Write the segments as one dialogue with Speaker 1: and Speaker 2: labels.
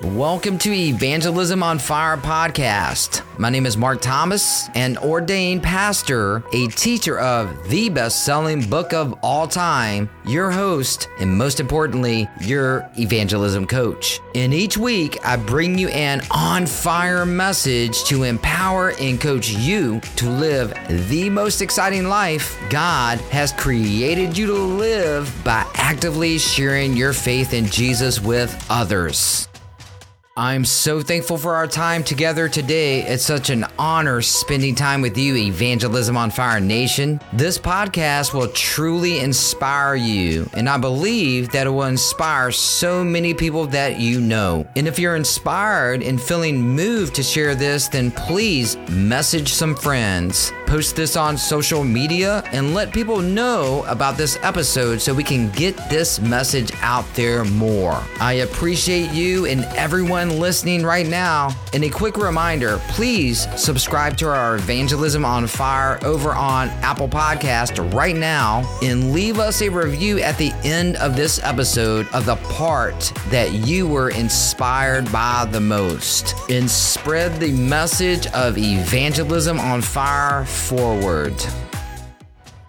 Speaker 1: Welcome to Evangelism on Fire podcast. My name is Mark Thomas, an ordained pastor, a teacher of the best selling book of all time, your host, and most importantly, your evangelism coach. In each week, I bring you an on fire message to empower and coach you to live the most exciting life God has created you to live by actively sharing your faith in Jesus with others. I'm so thankful for our time together today. It's such an honor spending time with you, Evangelism on Fire Nation. This podcast will truly inspire you, and I believe that it will inspire so many people that you know. And if you're inspired and feeling moved to share this, then please message some friends, post this on social media, and let people know about this episode so we can get this message out there more. I appreciate you and everyone listening right now. And a quick reminder please subscribe to our Evangelism on Fire over on Apple Podcast right now and leave us a review at the end of this episode of the part that you were inspired by the most. And spread the message of Evangelism on Fire forward.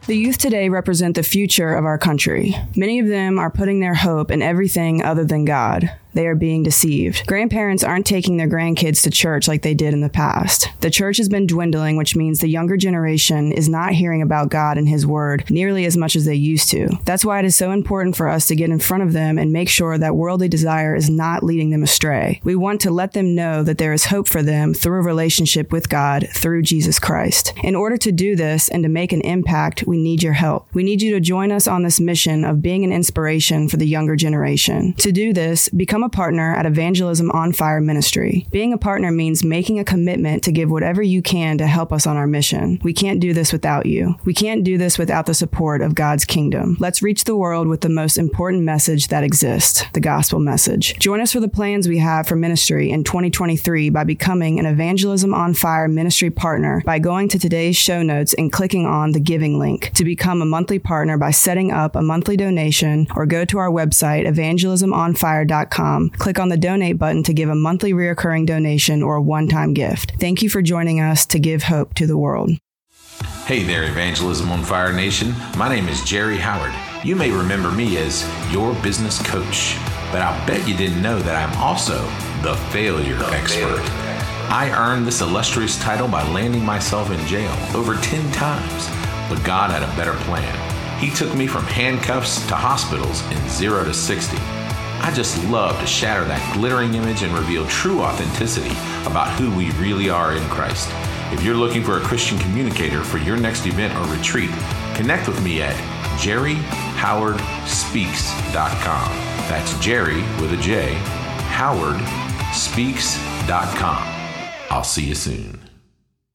Speaker 2: The youth today represent the future of our country. Many of them are putting their hope in everything other than God they are being deceived. Grandparents aren't taking their grandkids to church like they did in the past. The church has been dwindling, which means the younger generation is not hearing about God and His Word nearly as much as they used to. That's why it is so important for us to get in front of them and make sure that worldly desire is not leading them astray. We want to let them know that there is hope for them through a relationship with God through Jesus Christ. In order to do this and to make an impact, we need your help. We need you to join us on this mission of being an inspiration for the younger generation. To do this, become become a partner at Evangelism on Fire Ministry. Being a partner means making a commitment to give whatever you can to help us on our mission. We can't do this without you. We can't do this without the support of God's kingdom. Let's reach the world with the most important message that exists the gospel message. Join us for the plans we have for ministry in 2023 by becoming an Evangelism on Fire ministry partner by going to today's show notes and clicking on the giving link to become a monthly partner by setting up a monthly donation or go to our website evangelismonfire.com click on the donate button to give a monthly reoccurring donation or a one time gift. Thank you for joining us to give hope to the world.
Speaker 3: Hey there, Evangelism on Fire Nation. My name is Jerry Howard. You may remember me as your business coach, but I'll bet you didn't know that I'm also the failure the expert. Failure. I earned this illustrious title by landing myself in jail over 10 times, but God had a better plan. He took me from handcuffs to hospitals in 0 to 60. I just love to shatter that glittering image and reveal true authenticity about who we really are in Christ. If you're looking for a Christian communicator for your next event or retreat, connect with me at jerryhowardspeaks.com. That's Jerry with a J, howardspeaks.com. I'll see you soon.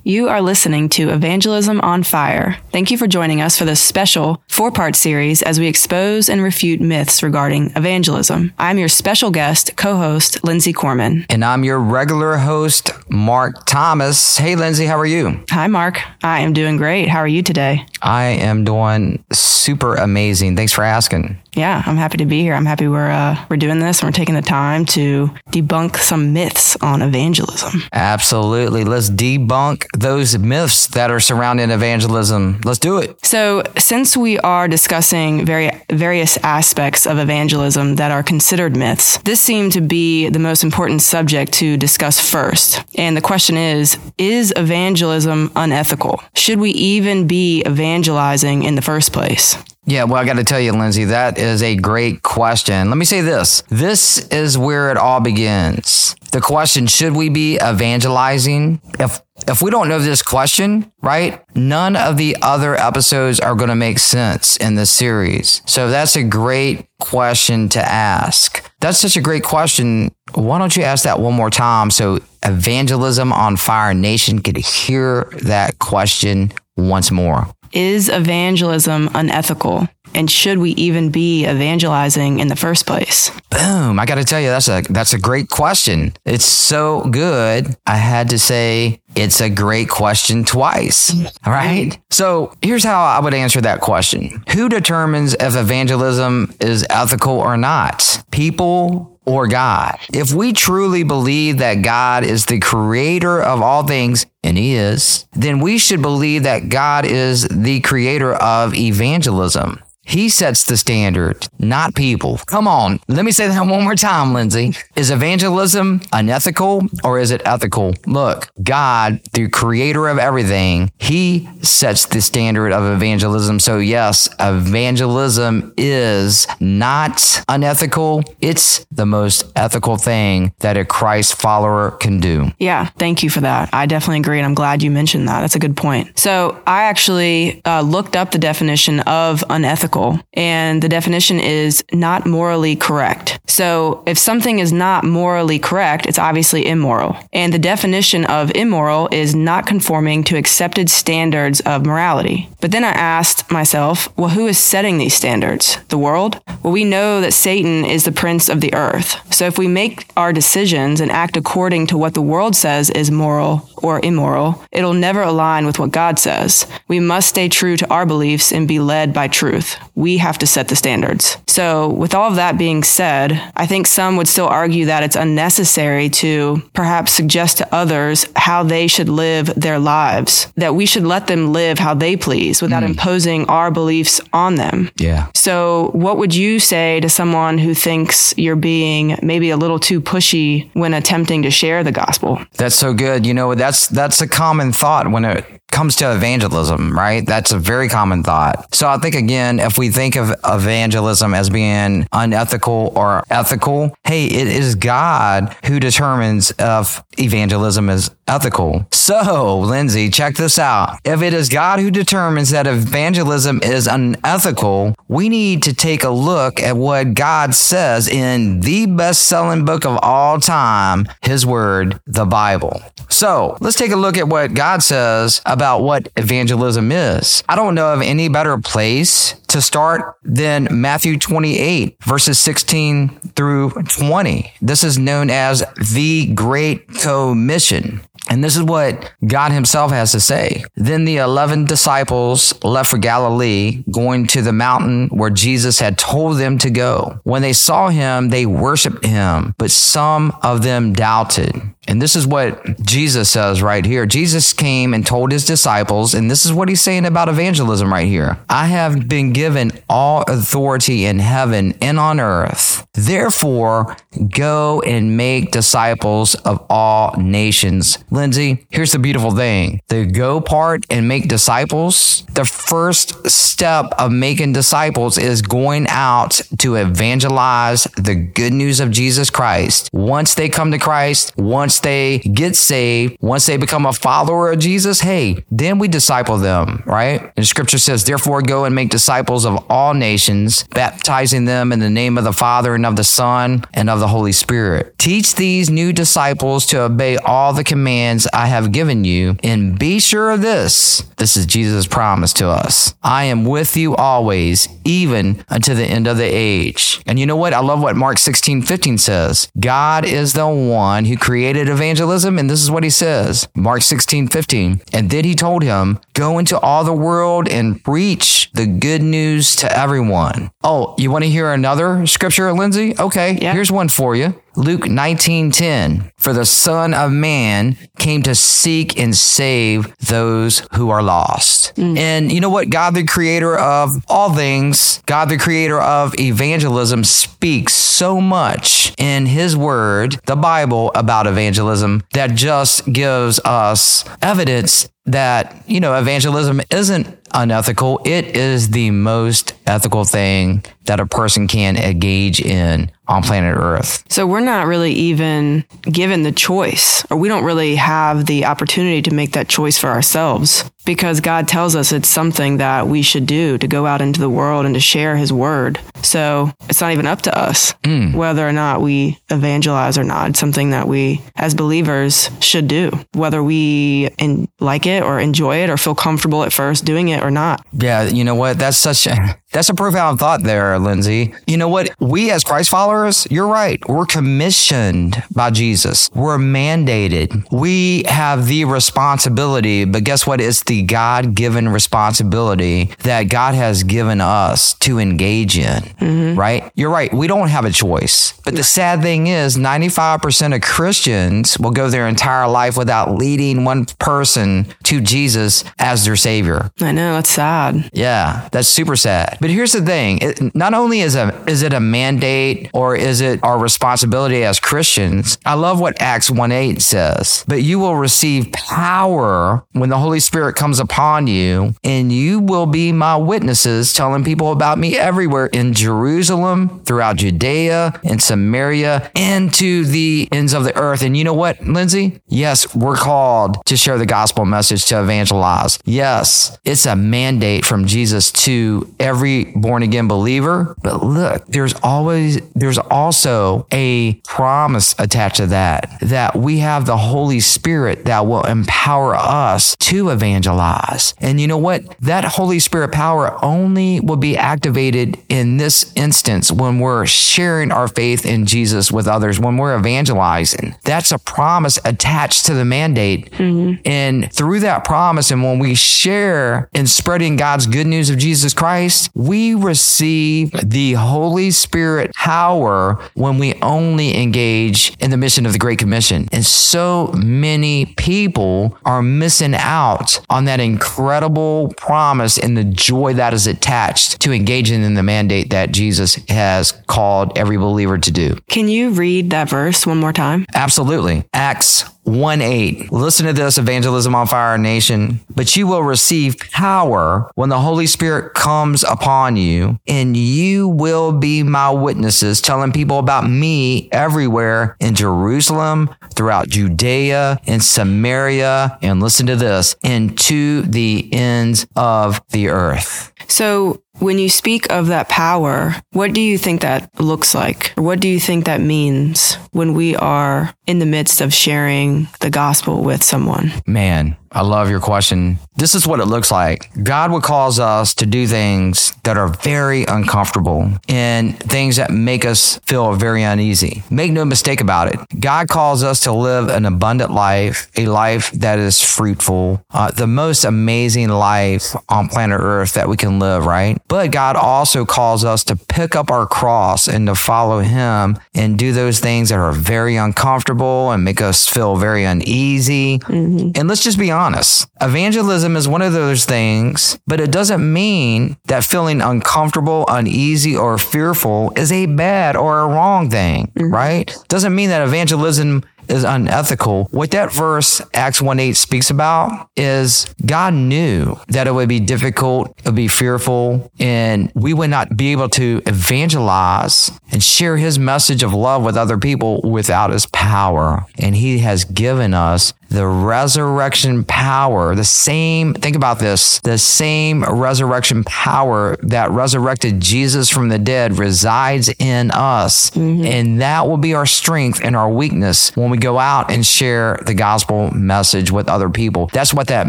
Speaker 2: You are listening to Evangelism on Fire. Thank you for joining us for this special four part series as we expose and refute myths regarding evangelism. I'm your special guest, co host, Lindsay Corman.
Speaker 1: And I'm your regular host, Mark Thomas. Hey, Lindsay, how are you?
Speaker 2: Hi, Mark. I am doing great. How are you today?
Speaker 1: I am doing super amazing. Thanks for asking
Speaker 2: yeah, I'm happy to be here. I'm happy we're uh, we're doing this and we're taking the time to debunk some myths on evangelism.
Speaker 1: Absolutely. Let's debunk those myths that are surrounding evangelism. Let's do it.
Speaker 2: So, since we are discussing very various aspects of evangelism that are considered myths, this seemed to be the most important subject to discuss first. And the question is, is evangelism unethical? Should we even be evangelizing in the first place?
Speaker 1: Yeah, well, I got to tell you, Lindsay, that is a great question. Let me say this this is where it all begins. The question should we be evangelizing? If if we don't know this question, right, none of the other episodes are going to make sense in this series. So that's a great question to ask. That's such a great question. Why don't you ask that one more time so Evangelism on Fire Nation could hear that question once more?
Speaker 2: Is evangelism unethical? And should we even be evangelizing in the first place?
Speaker 1: Boom. I got to tell you, that's a, that's a great question. It's so good. I had to say it's a great question twice. All right. So here's how I would answer that question. Who determines if evangelism is ethical or not? People or God. If we truly believe that God is the creator of all things, and he is, then we should believe that God is the creator of evangelism. He sets the standard, not people. Come on. Let me say that one more time, Lindsay. Is evangelism unethical or is it ethical? Look, God, the creator of everything, he sets the standard of evangelism. So yes, evangelism is not unethical. It's the most ethical thing that a Christ follower can do.
Speaker 2: Yeah. Thank you for that. I definitely agree. And I'm glad you mentioned that. That's a good point. So I actually uh, looked up the definition of unethical And the definition is not morally correct. So if something is not morally correct, it's obviously immoral. And the definition of immoral is not conforming to accepted standards of morality. But then I asked myself, well, who is setting these standards? The world? Well, we know that Satan is the prince of the earth. So if we make our decisions and act according to what the world says is moral or immoral, it'll never align with what God says. We must stay true to our beliefs and be led by truth we have to set the standards. So, with all of that being said, I think some would still argue that it's unnecessary to perhaps suggest to others how they should live their lives, that we should let them live how they please without mm. imposing our beliefs on them.
Speaker 1: Yeah.
Speaker 2: So, what would you say to someone who thinks you're being maybe a little too pushy when attempting to share the gospel?
Speaker 1: That's so good. You know, that's that's a common thought when it comes to evangelism, right? That's a very common thought. So I think again, if we think of evangelism as being unethical or ethical, hey, it is God who determines if evangelism is ethical. So, Lindsay, check this out. If it is God who determines that evangelism is unethical, we need to take a look at what God says in the best selling book of all time, His Word, the Bible. So, let's take a look at what God says about what evangelism is. I don't know of any better place to start than Matthew 28, verses 16 through 20. This is known as the Great Commission. And this is what God himself has to say. Then the 11 disciples left for Galilee, going to the mountain where Jesus had told them to go. When they saw him, they worshiped him, but some of them doubted. And this is what Jesus says right here. Jesus came and told his disciples, and this is what he's saying about evangelism right here. I have been given all authority in heaven and on earth. Therefore, go and make disciples of all nations. Lindsay, here's the beautiful thing the go part and make disciples, the first step of making disciples is going out to evangelize the good news of Jesus Christ. Once they come to Christ, once they get saved, once they become a follower of Jesus, hey, then we disciple them, right? And scripture says, therefore go and make disciples of all nations, baptizing them in the name of the Father and of the Son and of the Holy Spirit. Teach these new disciples to obey all the commands I have given you, and be sure of this. This is Jesus' promise to us. I am with you always, even unto the end of the age. And you know what? I love what Mark 16, 15 says. God is the one who created evangelism? And this is what he says Mark 16, 15. And then he told him, Go into all the world and preach the good news to everyone. Oh, you want to hear another scripture, Lindsay? Okay, yeah. here's one for you. Luke 19:10 For the son of man came to seek and save those who are lost. Mm. And you know what God the creator of all things, God the creator of evangelism speaks so much in his word, the Bible about evangelism that just gives us evidence that, you know, evangelism isn't unethical. It is the most ethical thing that a person can engage in on planet Earth.
Speaker 2: So we're not really even given the choice, or we don't really have the opportunity to make that choice for ourselves because God tells us it's something that we should do to go out into the world and to share his word. So it's not even up to us mm. whether or not we evangelize or not. It's something that we as believers should do, whether we in, like it or enjoy it or feel comfortable at first doing it or not.
Speaker 1: Yeah, you know what? That's such a That's a profound thought there, Lindsay. You know what? We as Christ followers, you're right. We're commissioned by Jesus. We're mandated. We have the responsibility, but guess what? It's the God given responsibility that God has given us to engage in, mm-hmm. right? You're right. We don't have a choice. But the sad thing is, 95% of Christians will go their entire life without leading one person to Jesus as their savior.
Speaker 2: I know. That's sad.
Speaker 1: Yeah, that's super sad. But here's the thing it, not only is, a, is it a mandate or is it our responsibility as Christians, I love what Acts 1 8 says, but you will receive power when the Holy Spirit comes upon you, and you will be my witnesses, telling people about me everywhere in Jerusalem, throughout Judea, and Samaria, and to the ends of the earth. And you know what, Lindsay? Yes, we're called to share the gospel message to evangelize. Yes, it's a mandate from Jesus to every born again believer. But look, there's always, there's also a promise attached to that, that we have the Holy Spirit that will empower us to evangelize. And you know what? That Holy Spirit power only will be activated in this instance when we're sharing our faith in Jesus with others, when we're evangelizing. That's a promise attached to the mandate. Mm-hmm. And through that promise, and when we share in spreading God's good news of Jesus Christ, we receive the Holy Spirit power when we only engage in the mission of the Great Commission. And so many people are missing out on that incredible promise and the joy that is attached to engaging in the mandate that Jesus has called every believer to do.
Speaker 2: Can you read that verse one more time?
Speaker 1: Absolutely. Acts 1 8. Listen to this, Evangelism on Fire Nation. But you will receive power when the Holy Spirit comes upon you, and you will be my witnesses, telling people about me everywhere in Jerusalem, throughout Judea, and Samaria, and listen to this, and to the ends of the earth.
Speaker 2: So when you speak of that power, what do you think that looks like? What do you think that means when we are in the midst of sharing the gospel with someone?
Speaker 1: Man, I love your question. This is what it looks like. God would cause us to do things that are very uncomfortable and things that make us feel very uneasy. Make no mistake about it. God calls us to live an abundant life, a life that is fruitful, uh, the most amazing life on planet Earth that we can live, right? But God also calls us to pick up our cross and to follow Him and do those things that are very uncomfortable and make us feel very uneasy. Mm-hmm. And let's just be honest. Evangelism is one of those things, but it doesn't mean that feeling uncomfortable, uneasy, or fearful is a bad or a wrong thing, mm-hmm. right? Doesn't mean that evangelism is unethical. What that verse, Acts 1 8, speaks about is God knew that it would be difficult, it would be fearful, and we would not be able to evangelize and share his message of love with other people without his power. And he has given us the resurrection power, the same, think about this, the same resurrection power that resurrected Jesus from the dead resides in us. Mm-hmm. And that will be our strength and our weakness when we go out and share the gospel message with other people. That's what that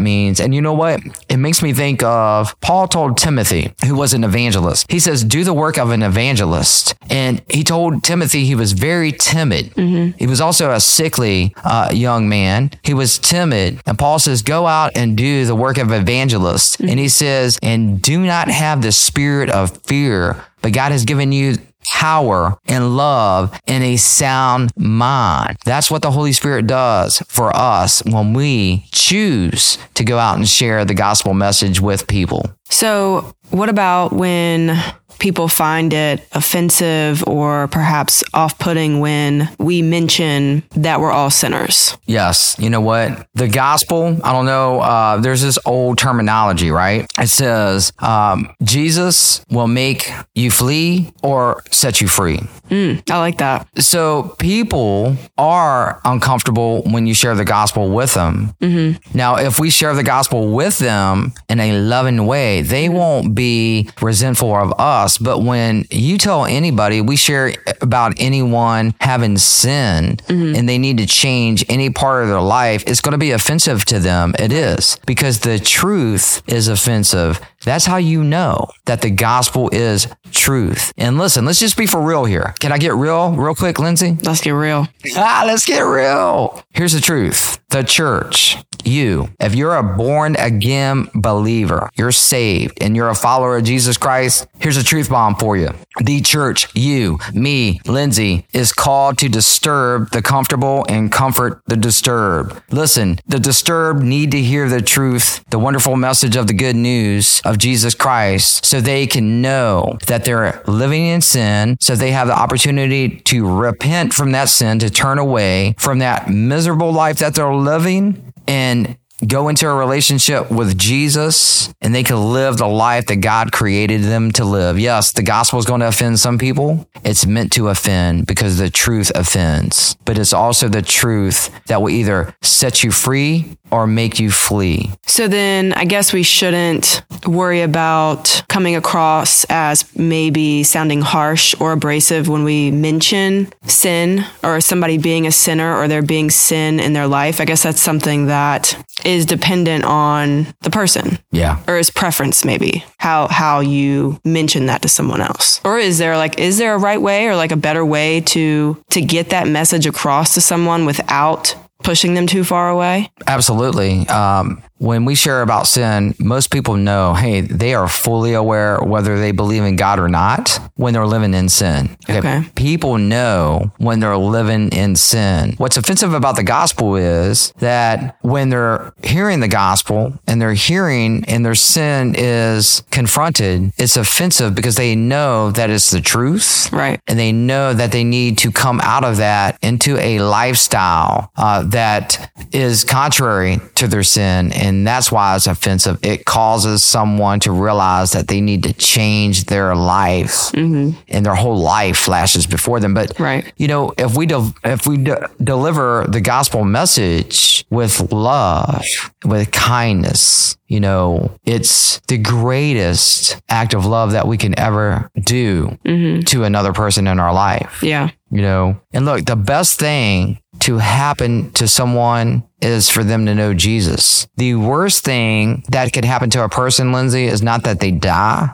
Speaker 1: means. And you know what? It makes me think of Paul told Timothy, who was an evangelist, he says, do the work of an evangelist. And he told Timothy he was very timid. Mm-hmm. He was also a sickly uh, young man. He was timid. And Paul says, go out and do the work of evangelist. Mm-hmm. And he says, and do not have the spirit of fear, but God has given you power and love and a sound mind. That's what the Holy Spirit does for us when we choose to go out and share the gospel message with people.
Speaker 2: So, what about when people find it offensive or perhaps off putting when we mention that we're all sinners.
Speaker 1: Yes. You know what? The gospel, I don't know, uh, there's this old terminology, right? It says, um, Jesus will make you flee or set you free.
Speaker 2: Mm, I like that.
Speaker 1: So people are uncomfortable when you share the gospel with them. Mm-hmm. Now, if we share the gospel with them in a loving way, they won't be resentful of us But when you tell anybody, we share about anyone having sin mm-hmm. and they need to change any part of their life, it's going to be offensive to them. It is because the truth is offensive That's how you know that the gospel is truth. And listen, let's just be for real here. Can I get real, real quick, Lindsay?
Speaker 2: Let's get real.
Speaker 1: Ah, let's get real. Here's the truth the church, you, if you're a born again believer, you're saved, and you're a follower of Jesus Christ, here's a truth bomb for you. The church, you, me, Lindsay, is called to disturb the comfortable and comfort the disturbed. Listen, the disturbed need to hear the truth, the wonderful message of the good news of Jesus Christ, so they can know that they're living in sin, so they have the opportunity to repent from that sin, to turn away from that miserable life that they're living and go into a relationship with Jesus and they can live the life that God created them to live. Yes, the gospel is going to offend some people. It's meant to offend because the truth offends, but it's also the truth that will either set you free or make you flee.
Speaker 2: So then I guess we shouldn't worry about coming across as maybe sounding harsh or abrasive when we mention sin or somebody being a sinner or there being sin in their life. I guess that's something that is dependent on the person.
Speaker 1: Yeah.
Speaker 2: Or is preference maybe. How how you mention that to someone else. Or is there like is there a right way or like a better way to to get that message across to someone without pushing them too far away?
Speaker 1: Absolutely. Um, when we share about sin, most people know, hey, they are fully aware whether they believe in God or not when they're living in sin.
Speaker 2: Okay.
Speaker 1: People know when they're living in sin. What's offensive about the gospel is that when they're hearing the gospel and they're hearing and their sin is confronted, it's offensive because they know that it's the truth.
Speaker 2: Right.
Speaker 1: And they know that they need to come out of that into a lifestyle uh, that is contrary to their sin. And that's why it's offensive. It causes someone to realize that they need to change their life mm-hmm. and their whole life flashes before them. But,
Speaker 2: Right.
Speaker 1: you know, if we, de- if we de- deliver the gospel message with love, with kindness, you know, it's the greatest act of love that we can ever do mm-hmm. to another person in our life
Speaker 2: Yeah.
Speaker 1: you know and look the best thing to happen to someone is for them to know jesus the worst thing that could happen to a person lindsay is not that they die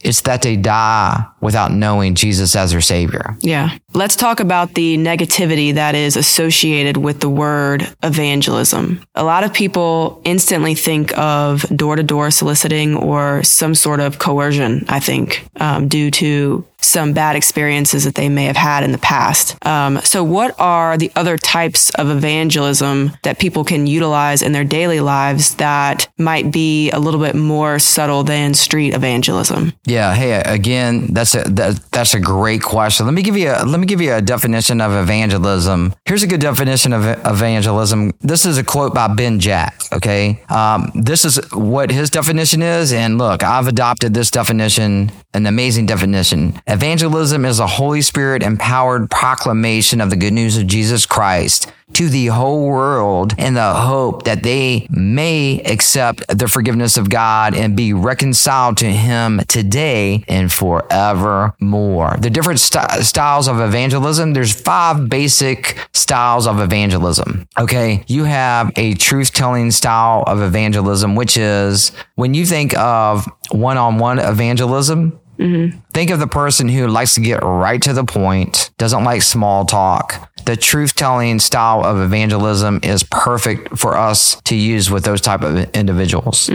Speaker 1: it's that they die without knowing jesus as their savior
Speaker 2: Yeah. Let's talk about the negativity that is associated with the word evangelism. A lot of people instantly think of door to door soliciting or some sort of coercion, I think, um, due to some bad experiences that they may have had in the past. Um, so, what are the other types of evangelism that people can utilize in their daily lives that might be a little bit more subtle than street evangelism?
Speaker 1: Yeah. Hey, again, that's a that, that's a great question. Let me give you a let me give you a definition of evangelism. Here's a good definition of evangelism. This is a quote by Ben Jack. Okay, um, this is what his definition is, and look, I've adopted this definition, an amazing definition. Evangelism is a Holy Spirit empowered proclamation of the good news of Jesus Christ to the whole world in the hope that they may accept the forgiveness of God and be reconciled to Him today and forevermore. The different st- styles of evangelism, there's five basic styles of evangelism. Okay. You have a truth telling style of evangelism, which is when you think of one on one evangelism, mm-hmm. Think of the person who likes to get right to the point, doesn't like small talk. The truth telling style of evangelism is perfect for us to use with those type of individuals.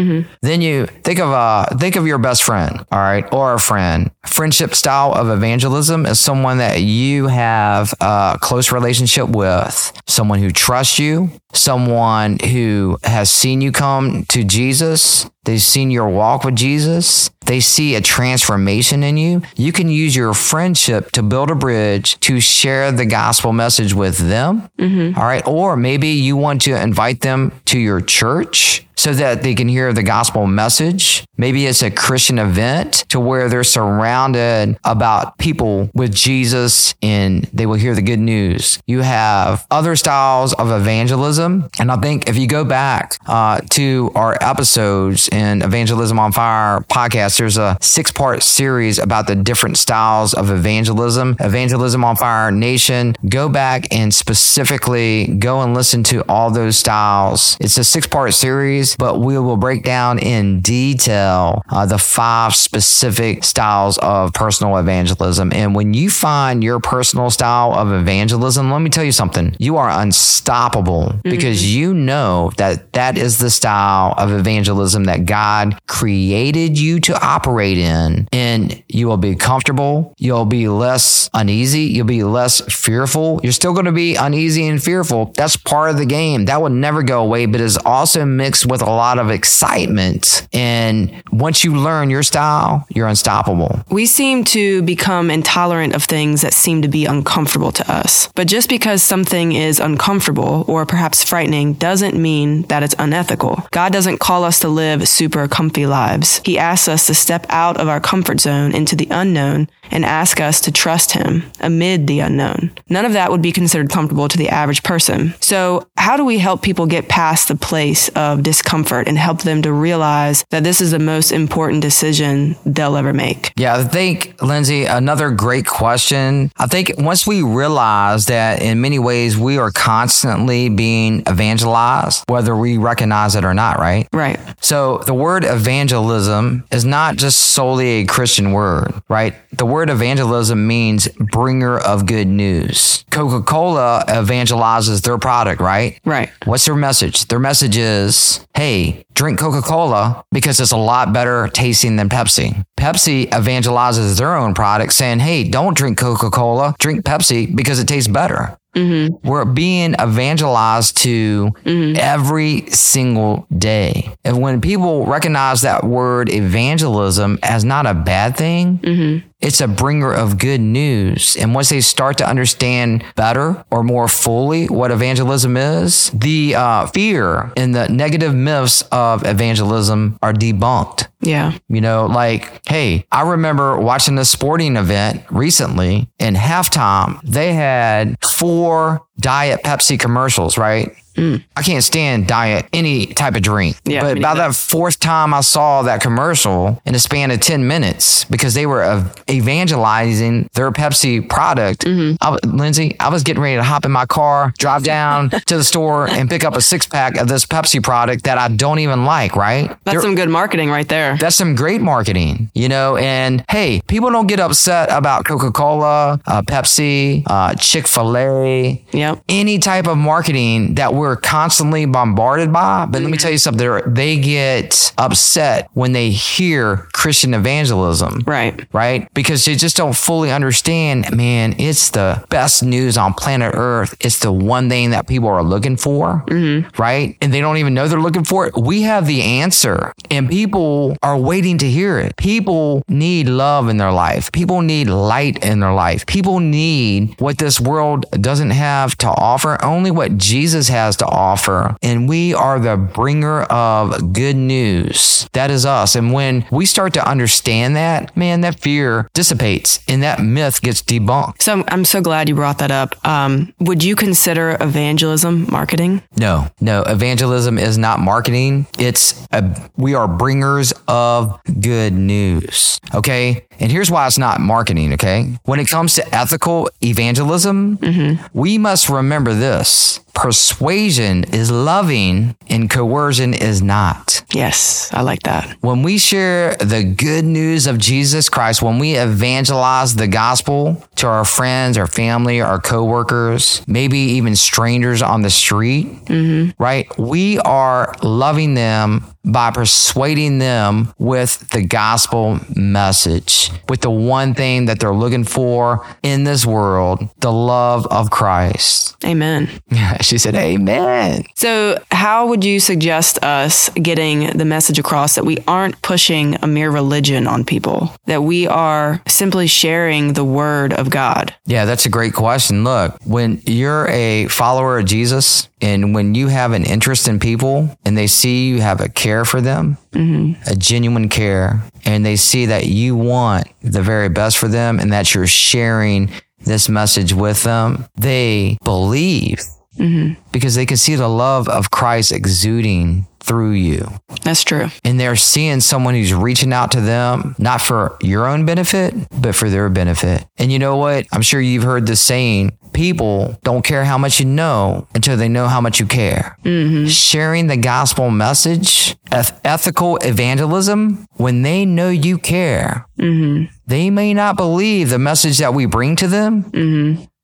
Speaker 1: Then you think of uh think of your best friend, all right, or a friend. Friendship style of evangelism is someone that you have a close relationship with, someone who trusts you, someone who has seen you come to Jesus, they've seen your walk with Jesus, they see a transformation in you. You can use your friendship to build a bridge to share the gospel message with them. Mm-hmm. All right. Or maybe you want to invite them to your church so that they can hear the gospel message. Maybe it's a Christian event to where they're surrounded about people with Jesus and they will hear the good news. You have other styles of evangelism. And I think if you go back uh, to our episodes in Evangelism on Fire podcast, there's a six part series about the different styles of evangelism, Evangelism on Fire Nation. Go back and specifically go and listen to all those styles. It's a six part series but we will break down in detail uh, the five specific styles of personal evangelism. And when you find your personal style of evangelism, let me tell you something. You are unstoppable mm-hmm. because you know that that is the style of evangelism that God created you to operate in. And you will be comfortable. You'll be less uneasy. You'll be less fearful. You're still going to be uneasy and fearful. That's part of the game. That will never go away, but is also mixed with a lot of excitement. And once you learn your style, you're unstoppable.
Speaker 2: We seem to become intolerant of things that seem to be uncomfortable to us. But just because something is uncomfortable or perhaps frightening doesn't mean that it's unethical. God doesn't call us to live super comfy lives. He asks us to step out of our comfort zone into the unknown and ask us to trust Him amid the unknown. None of that would be considered comfortable to the average person. So, how do we help people get past the place of discomfort and help them to realize that this is the most important decision they'll ever make?
Speaker 1: Yeah, I think, Lindsay, another great question. I think once we realize that in many ways we are constantly being evangelized, whether we recognize it or not, right?
Speaker 2: Right.
Speaker 1: So, the word evangelism is not just solely a Christian word, right? The word evangelism means bringer of good news. Coca Cola evangelizes their product, right?
Speaker 2: Right.
Speaker 1: What's their message? Their message is hey, drink Coca Cola because it's a lot better tasting than Pepsi. Pepsi evangelizes their own product saying, hey, don't drink Coca Cola, drink Pepsi because it tastes better. Mm-hmm. We're being evangelized to mm-hmm. every single day. And when people recognize that word evangelism as not a bad thing, mm-hmm it's a bringer of good news. And once they start to understand better or more fully what evangelism is, the uh, fear and the negative myths of evangelism are debunked.
Speaker 2: Yeah.
Speaker 1: You know, like, hey, I remember watching a sporting event recently in halftime, they had four Diet Pepsi commercials, right? Mm. I can't stand diet any type of drink. Yeah, but by that fourth time I saw that commercial in a span of 10 minutes because they were evangelizing their Pepsi product, mm-hmm. I, Lindsay, I was getting ready to hop in my car, drive down to the store and pick up a six pack of this Pepsi product that I don't even like, right?
Speaker 2: That's They're, some good marketing right there.
Speaker 1: That's some great marketing, you know? And hey, people don't get upset about Coca Cola, uh, Pepsi, uh, Chick fil A,
Speaker 2: yep.
Speaker 1: any type of marketing that we're constantly bombarded by. But mm-hmm. let me mm-hmm. tell you something. They get upset when they hear Christian evangelism.
Speaker 2: Right.
Speaker 1: Right. Because they just don't fully understand, man, it's the best news on planet Earth. It's the one thing that people are looking for. Mm-hmm. Right. And they don't even know they're looking for it. We have the answer and people are waiting to hear it. People need love in their life. People need light in their life. People need what this world doesn't have to offer, only what Jesus has has to offer. And we are the bringer of good news. That is us. And when we start to understand that, man, that fear dissipates and that myth gets debunked.
Speaker 2: So I'm so glad you brought that up. Um, would you consider evangelism marketing?
Speaker 1: No, no. Evangelism is not marketing. It's a, we are bringers of good news. Okay. And here's why it's not marketing. Okay. When it comes to ethical evangelism, mm-hmm. we must remember this persuasion is loving and coercion is not.
Speaker 2: Yes, I like that.
Speaker 1: When we share the good news of Jesus Christ, when we evangelize the gospel to our friends, our family, our coworkers, maybe even strangers on the street, mm-hmm. right? We are loving them by persuading them with the gospel message, with the one thing that they're looking for in this world, the love of Christ.
Speaker 2: Amen.
Speaker 1: she said, Amen.
Speaker 2: So, how would you suggest us getting the message across that we aren't pushing a mere religion on people, that we are simply sharing the word of God?
Speaker 1: Yeah, that's a great question. Look, when you're a follower of Jesus, and when you have an interest in people and they see you have a care for them, mm-hmm. a genuine care, and they see that you want the very best for them and that you're sharing this message with them, they believe Mm-hmm. because they can see the love of Christ exuding through you.
Speaker 2: That's true.
Speaker 1: And they're seeing someone who's reaching out to them, not for your own benefit, but for their benefit. And you know what? I'm sure you've heard the saying people don't care how much you know until they know how much you care. Mm-hmm. Sharing the gospel message, eth- ethical evangelism, when they know you care, mm-hmm. they may not believe the message that we bring to them,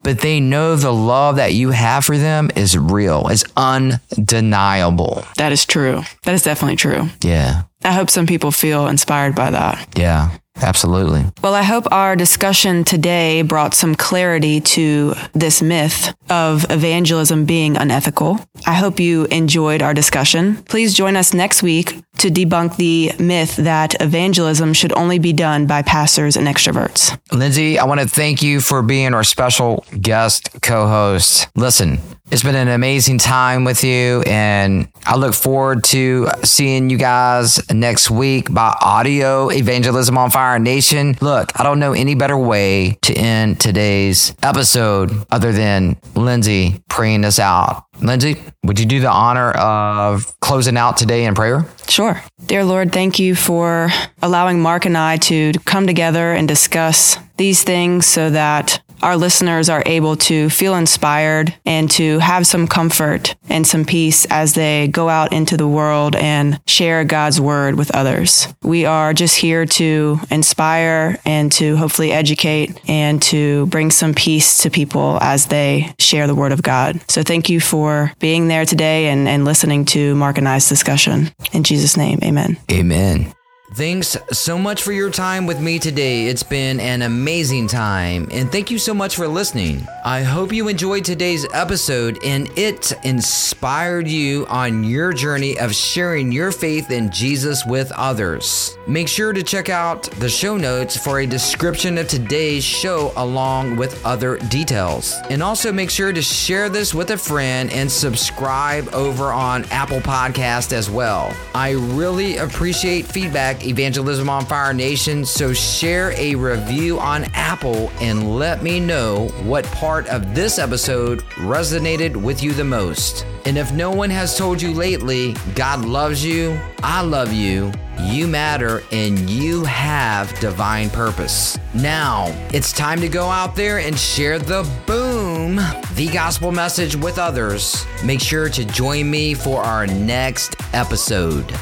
Speaker 1: but they know the love that you have for them is real, is undeniable.
Speaker 2: That is true. That is definitely true.
Speaker 1: Yeah.
Speaker 2: I hope some people feel inspired by that.
Speaker 1: Yeah. Absolutely.
Speaker 2: Well, I hope our discussion today brought some clarity to this myth of evangelism being unethical. I hope you enjoyed our discussion. Please join us next week to debunk the myth that evangelism should only be done by pastors and extroverts.
Speaker 1: Lindsay, I want to thank you for being our special guest co host. Listen, it's been an amazing time with you, and I look forward to seeing you guys next week by audio evangelism on Fire Our nation. Look, I don't know any better way to end today's episode other than Lindsay praying us out. Lindsay, would you do the honor of closing out today in prayer?
Speaker 2: Sure. Dear Lord, thank you for allowing Mark and I to come together and discuss these things so that our listeners are able to feel inspired and to have some comfort and some peace as they go out into the world and share God's word with others. We are just here to inspire and to hopefully educate and to bring some peace to people as they share the word of God. So thank you for being there today and, and listening to Mark and I's discussion. In Jesus' name, amen.
Speaker 1: Amen. Thanks so much for your time with me today. It's been an amazing time, and thank you so much for listening. I hope you enjoyed today's episode and it inspired you on your journey of sharing your faith in Jesus with others. Make sure to check out the show notes for a description of today's show along with other details. And also make sure to share this with a friend and subscribe over on Apple Podcast as well. I really appreciate feedback Evangelism on Fire Nation, so share a review on Apple and let me know what part of this episode resonated with you the most. And if no one has told you lately, God loves you, I love you, you matter, and you have divine purpose. Now, it's time to go out there and share the boom, the gospel message with others. Make sure to join me for our next episode.